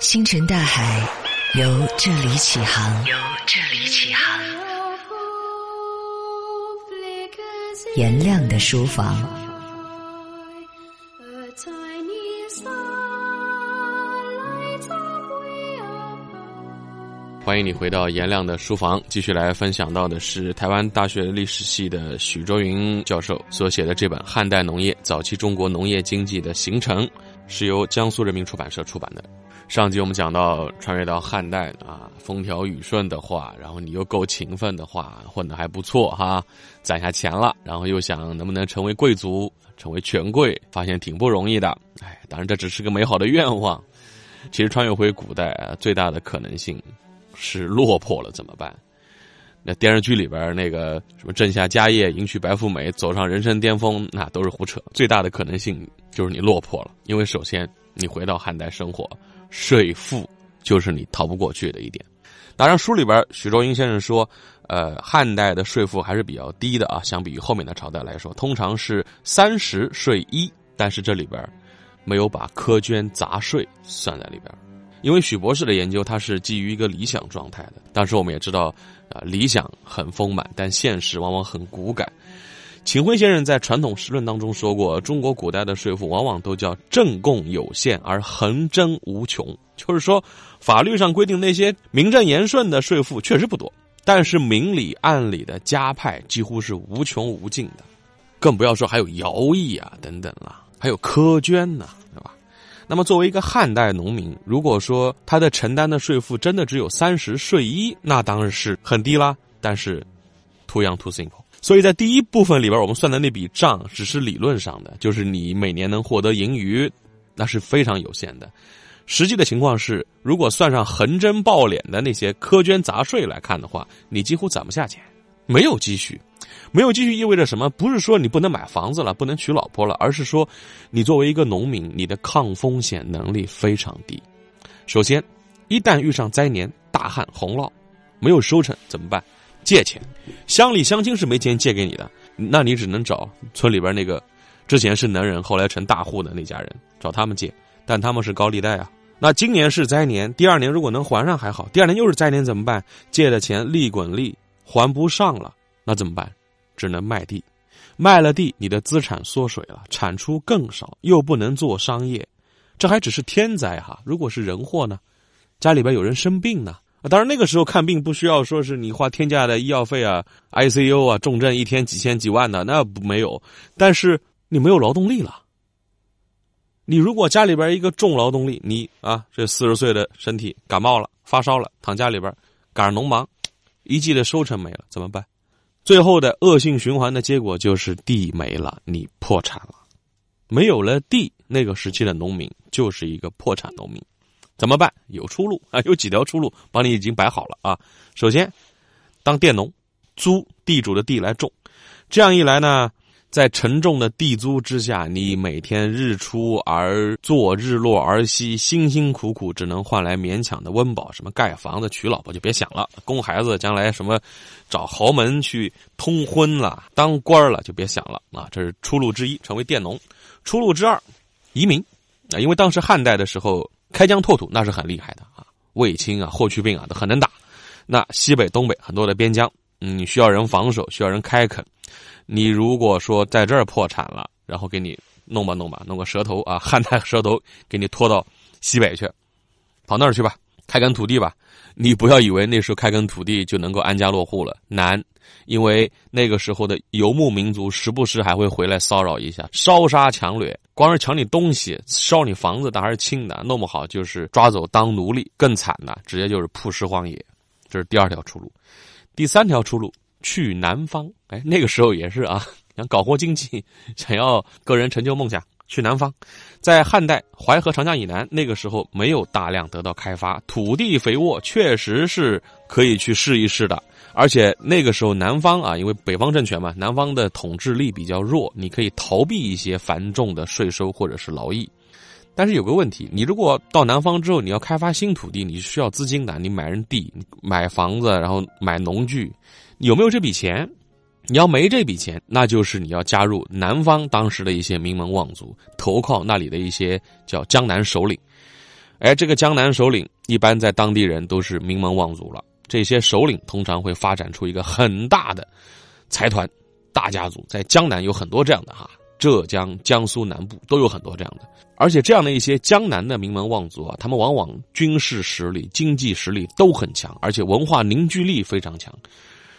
星辰大海，由这里起航。由这里起航。颜亮的书房。欢迎你回到颜亮的书房，继续来分享到的是台湾大学历史系的许卓云教授所写的这本《汉代农业：早期中国农业经济的形成》，是由江苏人民出版社出版的。上集我们讲到，穿越到汉代啊，风调雨顺的话，然后你又够勤奋的话，混得还不错哈，攒下钱了，然后又想能不能成为贵族、成为权贵，发现挺不容易的。哎，当然这只是个美好的愿望。其实穿越回古代啊，最大的可能性。是落魄了怎么办？那电视剧里边那个什么郑下家业、迎娶白富美、走上人生巅峰，那都是胡扯。最大的可能性就是你落魄了，因为首先你回到汉代生活，税赋就是你逃不过去的一点。当然，书里边许倬英先生说，呃，汉代的税赋还是比较低的啊，相比于后面的朝代来说，通常是三十税一，但是这里边没有把苛捐杂税算在里边。因为许博士的研究，它是基于一个理想状态的。当时我们也知道，啊，理想很丰满，但现实往往很骨感。秦晖先生在《传统实论》当中说过，中国古代的税赋往往都叫正贡有限而横征无穷，就是说，法律上规定那些名正言顺的税赋确实不多，但是明里暗里的加派几乎是无穷无尽的，更不要说还有徭役啊等等了，还有苛捐呢。对吧那么，作为一个汉代农民，如果说他的承担的税赋真的只有三十税一，那当然是很低啦。但是，too young too simple。所以在第一部分里边，我们算的那笔账只是理论上的，就是你每年能获得盈余，那是非常有限的。实际的情况是，如果算上横征暴敛的那些苛捐杂税来看的话，你几乎攒不下钱，没有积蓄。没有积蓄意味着什么？不是说你不能买房子了，不能娶老婆了，而是说，你作为一个农民，你的抗风险能力非常低。首先，一旦遇上灾年、大旱、洪涝，没有收成怎么办？借钱。乡里乡亲是没钱借给你的，那你只能找村里边那个之前是能人，后来成大户的那家人，找他们借。但他们是高利贷啊。那今年是灾年，第二年如果能还上还好，第二年又是灾年怎么办？借的钱利滚利，还不上了，那怎么办？只能卖地，卖了地，你的资产缩水了，产出更少，又不能做商业，这还只是天灾哈。如果是人祸呢？家里边有人生病呢？当然那个时候看病不需要说是你花天价的医药费啊，ICU 啊，重症一天几千几万的那不没有，但是你没有劳动力了。你如果家里边一个重劳动力，你啊这四十岁的身体感冒了发烧了，躺家里边赶上农忙，一季的收成没了怎么办？最后的恶性循环的结果就是地没了，你破产了，没有了地，那个时期的农民就是一个破产农民，怎么办？有出路啊，有几条出路，帮你已经摆好了啊。首先，当佃农，租地主的地来种，这样一来呢。在沉重的地租之下，你每天日出而作，日落而息，辛辛苦苦只能换来勉强的温饱。什么盖房子、娶老婆就别想了，供孩子将来什么找豪门去通婚了、当官了就别想了啊！这是出路之一，成为佃农。出路之二，移民啊，因为当时汉代的时候开疆拓土那是很厉害的啊，卫青啊、霍去病啊都很能打。那西北、东北很多的边疆，你，需要人防守，需要人开垦。你如果说在这儿破产了，然后给你弄吧弄吧，弄个蛇头啊，汉代蛇头给你拖到西北去，跑那儿去吧，开垦土地吧。你不要以为那时候开垦土地就能够安家落户了，难，因为那个时候的游牧民族时不时还会回来骚扰一下，烧杀抢掠，光是抢你东西，烧你房子，那还是轻的，弄不好就是抓走当奴隶，更惨的，直接就是曝尸荒野。这是第二条出路，第三条出路。去南方，哎，那个时候也是啊，想搞活经济，想要个人成就梦想，去南方。在汉代淮河、长江以南，那个时候没有大量得到开发，土地肥沃，确实是可以去试一试的。而且那个时候南方啊，因为北方政权嘛，南方的统治力比较弱，你可以逃避一些繁重的税收或者是劳役。但是有个问题，你如果到南方之后，你要开发新土地，你需要资金的，你买人地、买房子，然后买农具。有没有这笔钱？你要没这笔钱，那就是你要加入南方当时的一些名门望族，投靠那里的一些叫江南首领。哎，这个江南首领一般在当地人都是名门望族了。这些首领通常会发展出一个很大的财团、大家族，在江南有很多这样的哈，浙江、江苏南部都有很多这样的。而且这样的一些江南的名门望族啊，他们往往军事实力、经济实力都很强，而且文化凝聚力非常强，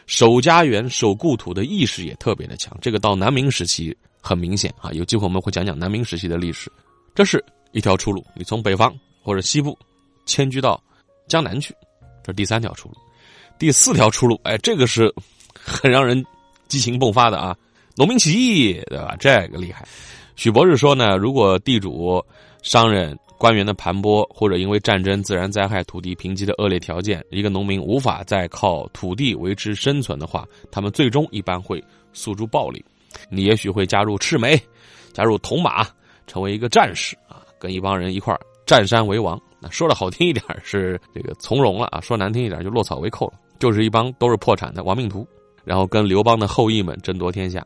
守家园、守故土的意识也特别的强。这个到南明时期很明显啊，有机会我们会讲讲南明时期的历史。这是一条出路，你从北方或者西部迁居到江南去。这是第三条出路，第四条出路，哎，这个是很让人激情迸发的啊！农民起义，对吧？这个厉害。许博士说呢，如果地主、商人、官员的盘剥，或者因为战争、自然灾害、土地贫瘠的恶劣条件，一个农民无法再靠土地维持生存的话，他们最终一般会诉诸暴力。你也许会加入赤眉，加入铜马，成为一个战士啊，跟一帮人一块占山为王。那说的好听一点是这个从容了啊，说难听一点就落草为寇了，就是一帮都是破产的亡命徒，然后跟刘邦的后裔们争夺天下。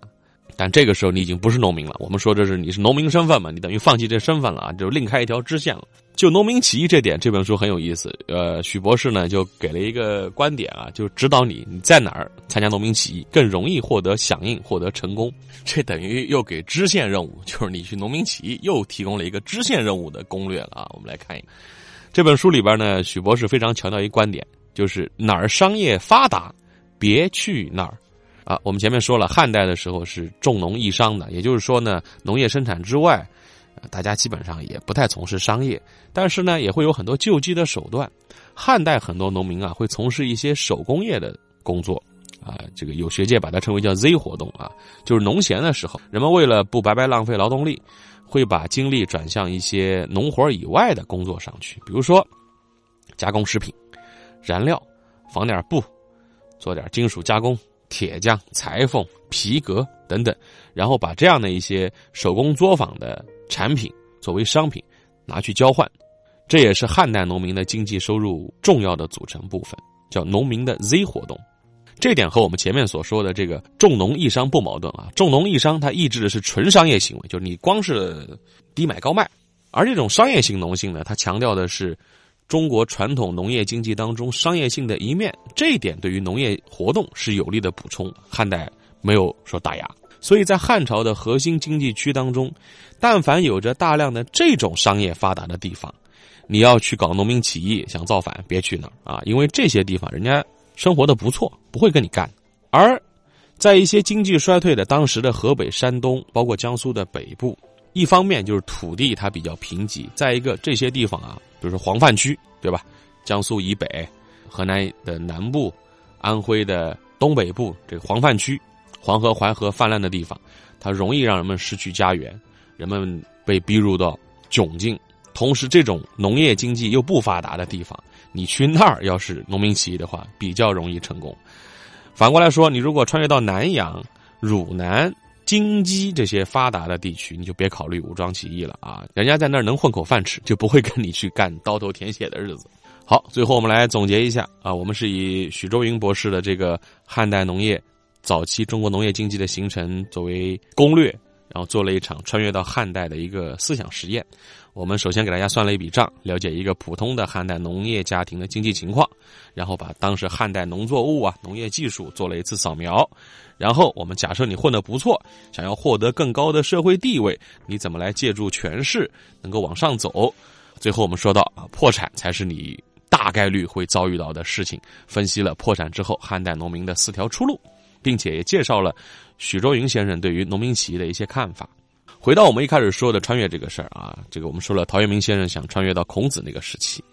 但这个时候你已经不是农民了，我们说这是你是农民身份嘛，你等于放弃这身份了啊，就另开一条支线了。就农民起义这点，这本书很有意思。呃，许博士呢就给了一个观点啊，就指导你你在哪儿参加农民起义更容易获得响应、获得成功。这等于又给支线任务，就是你去农民起义又提供了一个支线任务的攻略了啊。我们来看一。这本书里边呢，许博士非常强调一观点，就是哪儿商业发达，别去那儿。啊，我们前面说了，汉代的时候是重农抑商的，也就是说呢，农业生产之外，大家基本上也不太从事商业，但是呢，也会有很多救济的手段。汉代很多农民啊，会从事一些手工业的工作，啊，这个有学界把它称为叫 Z 活动啊，就是农闲的时候，人们为了不白白浪费劳动力。会把精力转向一些农活以外的工作上去，比如说加工食品、燃料、纺点布、做点金属加工、铁匠、裁缝、皮革等等，然后把这样的一些手工作坊的产品作为商品拿去交换，这也是汉代农民的经济收入重要的组成部分，叫农民的 Z 活动。这点和我们前面所说的这个重农抑商不矛盾啊，重农抑商它抑制的是纯商业行为，就是你光是低买高卖，而这种商业性农性呢，它强调的是中国传统农业经济当中商业性的一面，这一点对于农业活动是有力的补充。汉代没有说打压，所以在汉朝的核心经济区当中，但凡有着大量的这种商业发达的地方，你要去搞农民起义想造反，别去那儿啊，因为这些地方人家。生活的不错，不会跟你干。而在一些经济衰退的当时的河北、山东，包括江苏的北部，一方面就是土地它比较贫瘠，再一个这些地方啊，比如说黄泛区，对吧？江苏以北、河南的南部、安徽的东北部，这个黄泛区，黄河、淮河泛滥的地方，它容易让人们失去家园，人们被逼入到窘境。同时，这种农业经济又不发达的地方。你去那儿，要是农民起义的话，比较容易成功。反过来说，你如果穿越到南阳、汝南、京畿这些发达的地区，你就别考虑武装起义了啊！人家在那儿能混口饭吃，就不会跟你去干刀头舔血的日子。好，最后我们来总结一下啊，我们是以许周云博士的这个汉代农业早期中国农业经济的形成作为攻略。然后做了一场穿越到汉代的一个思想实验。我们首先给大家算了一笔账，了解一个普通的汉代农业家庭的经济情况，然后把当时汉代农作物啊、农业技术做了一次扫描。然后我们假设你混得不错，想要获得更高的社会地位，你怎么来借助权势能够往上走？最后我们说到啊，破产才是你大概率会遭遇到的事情。分析了破产之后汉代农民的四条出路。并且也介绍了许周云先生对于农民起义的一些看法。回到我们一开始说的穿越这个事儿啊，这个我们说了，陶渊明先生想穿越到孔子那个时期。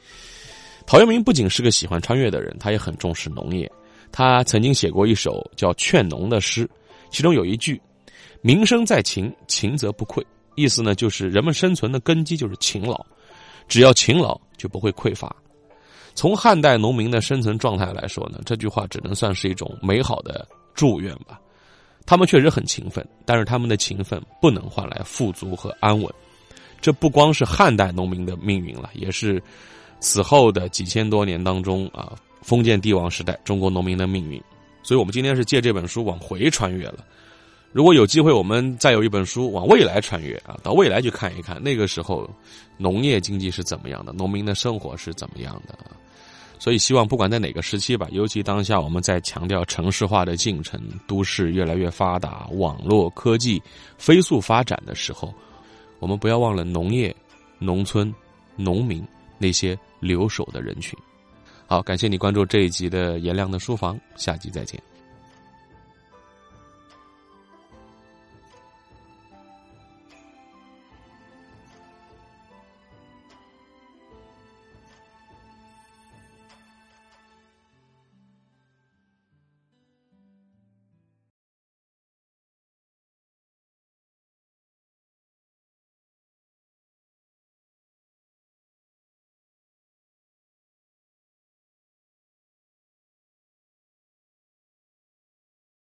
陶渊明不仅是个喜欢穿越的人，他也很重视农业。他曾经写过一首叫《劝农》的诗，其中有一句：“民生在勤，勤则不匮。”意思呢，就是人们生存的根基就是勤劳，只要勤劳就不会匮乏。从汉代农民的生存状态来说呢，这句话只能算是一种美好的。祝愿吧，他们确实很勤奋，但是他们的勤奋不能换来富足和安稳。这不光是汉代农民的命运了，也是此后的几千多年当中啊，封建帝王时代中国农民的命运。所以，我们今天是借这本书往回穿越了。如果有机会，我们再有一本书往未来穿越啊，到未来去看一看，那个时候农业经济是怎么样的，农民的生活是怎么样的。所以，希望不管在哪个时期吧，尤其当下我们在强调城市化的进程，都市越来越发达，网络科技飞速发展的时候，我们不要忘了农业、农村、农民那些留守的人群。好，感谢你关注这一集的颜亮的书房，下集再见。